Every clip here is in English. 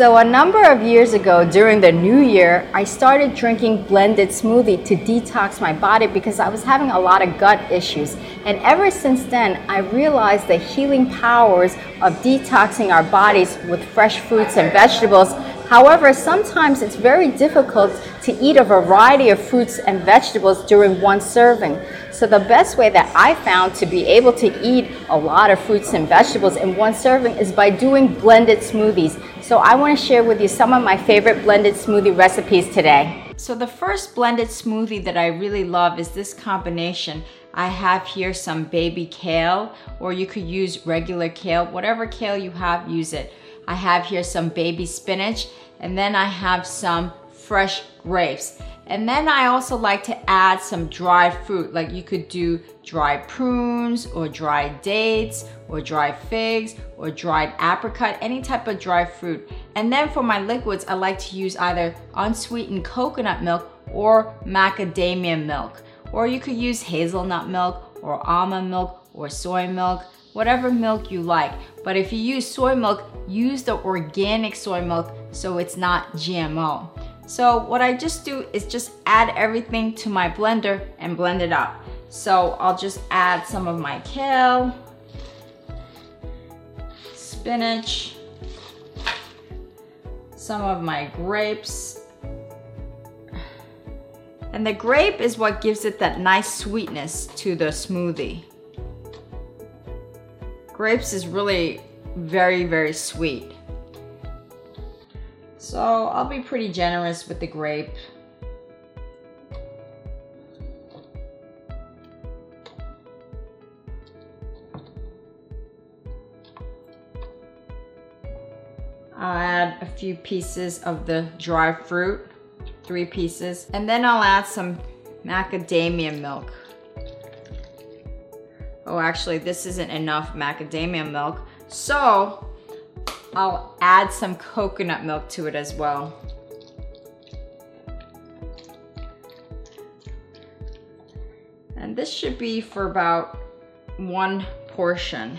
So, a number of years ago during the new year, I started drinking blended smoothie to detox my body because I was having a lot of gut issues. And ever since then, I realized the healing powers of detoxing our bodies with fresh fruits and vegetables. However, sometimes it's very difficult to eat a variety of fruits and vegetables during one serving. So the best way that I found to be able to eat a lot of fruits and vegetables in one serving is by doing blended smoothies. So I want to share with you some of my favorite blended smoothie recipes today. So the first blended smoothie that I really love is this combination. I have here some baby kale, or you could use regular kale. Whatever kale you have, use it. I have here some baby spinach, and then I have some fresh grapes. And then I also like to add some dried fruit, like you could do dried prunes or dried dates or dried figs or dried apricot, any type of dried fruit. And then for my liquids, I like to use either unsweetened coconut milk or macadamia milk. Or you could use hazelnut milk or almond milk or soy milk, whatever milk you like. But if you use soy milk, use the organic soy milk so it's not GMO. So what I just do is just add everything to my blender and blend it up. So I'll just add some of my kale, spinach, some of my grapes. And the grape is what gives it that nice sweetness to the smoothie. Grapes is really very, very sweet. So I'll be pretty generous with the grape. I'll add a few pieces of the dry fruit, three pieces, and then I'll add some macadamia milk. Oh, actually, this isn't enough macadamia milk. So I'll add some coconut milk to it as well. And this should be for about one portion.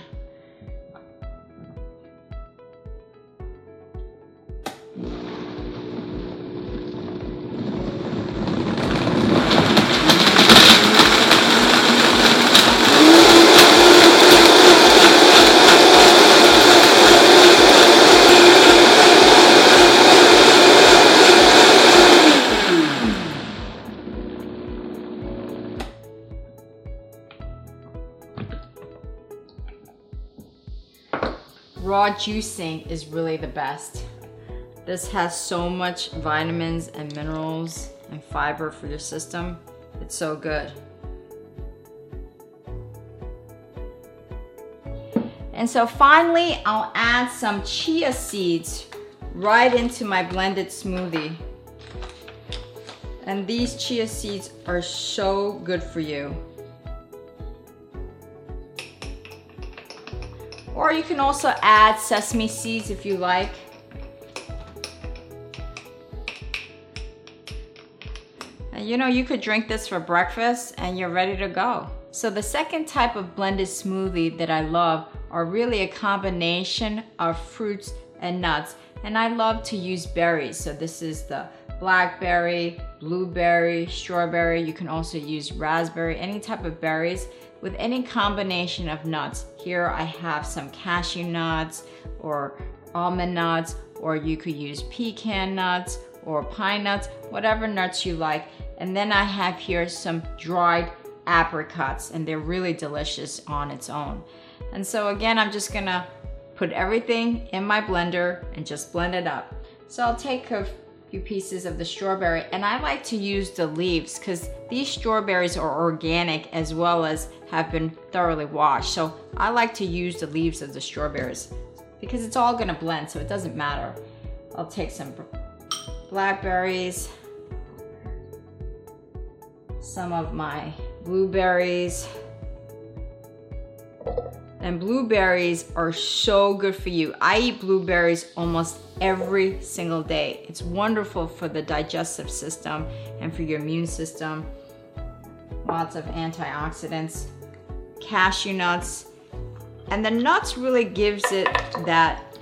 Raw juicing is really the best. This has so much vitamins and minerals and fiber for your system. It's so good. And so finally, I'll add some chia seeds right into my blended smoothie. And these chia seeds are so good for you. Or you can also add sesame seeds if you like. And you know, you could drink this for breakfast and you're ready to go. So the second type of blended smoothie that I love are really a combination of fruits and nuts. And I love to use berries. So this is the blackberry, blueberry, strawberry. You can also use raspberry, any type of berries with any combination of nuts. Here I have some cashew nuts or almond nuts, or you could use pecan nuts or pine nuts, whatever nuts you like. And then I have here some dried apricots, and they're really delicious on its own. And so again, I'm just gonna put everything in my blender and just blend it up. So I'll take a few pieces of the strawberry and I like to use the leaves because these strawberries are organic as well as have been thoroughly washed. So I like to use the leaves of the strawberries because it's all gonna blend so it doesn't matter. I'll take some blackberries, some of my blueberries, and blueberries are so good for you. I eat blueberries almost every single day. It's wonderful for the digestive system and for your immune system. Lots of antioxidants, cashew nuts. And the nuts really gives it that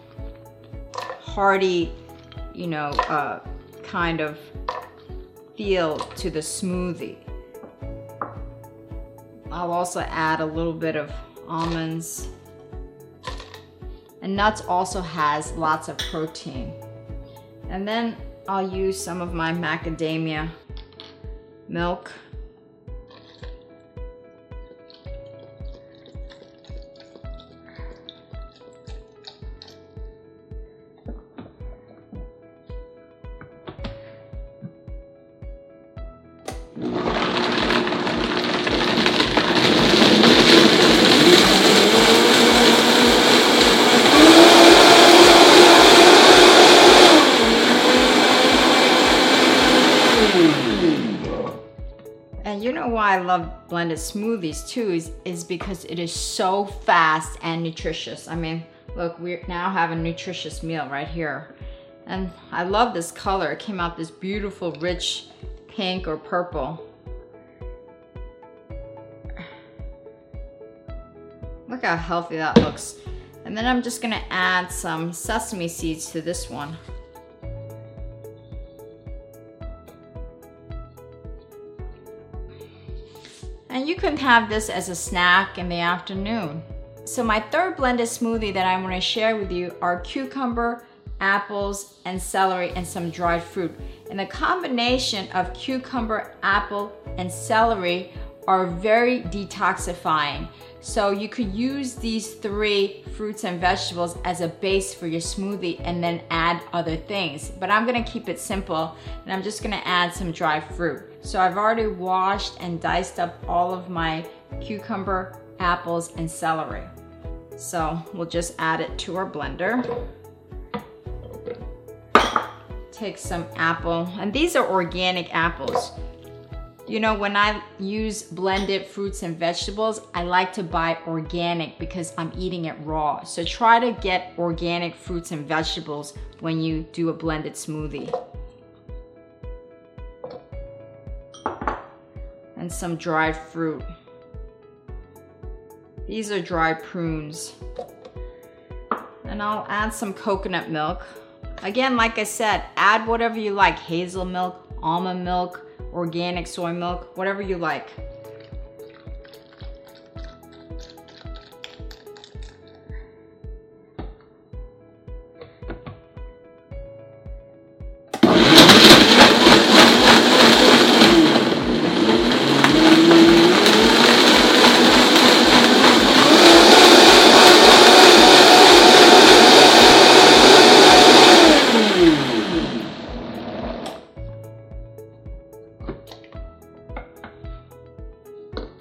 hearty, you know, uh, kind of feel to the smoothie. I'll also add a little bit of almonds. And nuts also has lots of protein. And then I'll use some of my macadamia milk. And you know why I love blended smoothies too is, is because it is so fast and nutritious. I mean, look, we now have a nutritious meal right here. And I love this color. It came out this beautiful, rich pink or purple. Look how healthy that looks. And then I'm just gonna add some sesame seeds to this one. Can have this as a snack in the afternoon. So my third blended smoothie that I'm gonna share with you are cucumber, apples, and celery and some dried fruit. And the combination of cucumber, apple, and celery are very detoxifying. So you could use these three fruits and vegetables as a base for your smoothie and then add other things. But I'm gonna keep it simple and I'm just gonna add some dried fruit. So I've already washed and diced up all of my cucumber, apples, and celery. So we'll just add it to our blender. Take some apple, and these are organic apples. You know, when I use blended fruits and vegetables, I like to buy organic because I'm eating it raw. So try to get organic fruits and vegetables when you do a blended smoothie. And some dried fruit. These are dried prunes. And I'll add some coconut milk. Again, like I said, add whatever you like, hazel milk, almond milk, organic soy milk, whatever you like.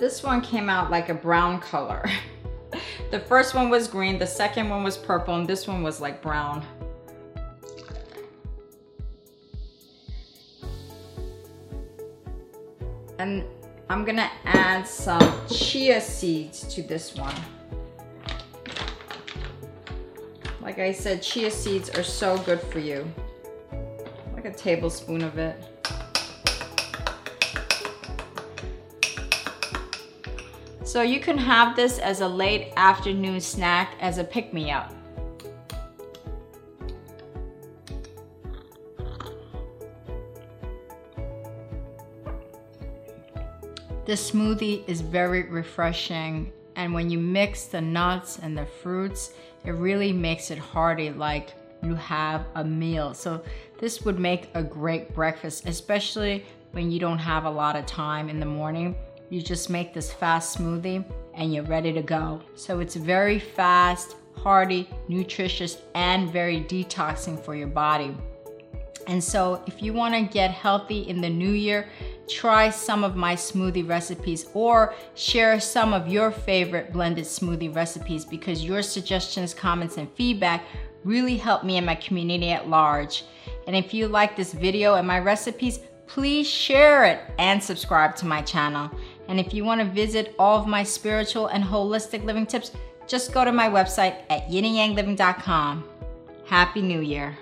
This one came out like a brown color. the first one was green, the second one was purple, and this one was like brown. And I'm gonna add some chia seeds to this one. Like I said, chia seeds are so good for you. Like a tablespoon of it. So you can have this as a late afternoon snack as a pick-me-up. This smoothie is very refreshing and when you mix the nuts and the fruits, it really makes it hearty like you have a meal. So this would make a great breakfast, especially when you don't have a lot of time in the morning. You just make this fast smoothie and you're ready to go. So it's very fast, hearty, nutritious, and very detoxing for your body. And so if you wanna get healthy in the new year, try some of my smoothie recipes or share some of your favorite blended smoothie recipes because your suggestions, comments, and feedback really help me and my community at large. And if you like this video and my recipes, please share it and subscribe to my channel. And if you want to visit all of my spiritual and holistic living tips, just go to my website at yinandyangliving.com. Happy New Year.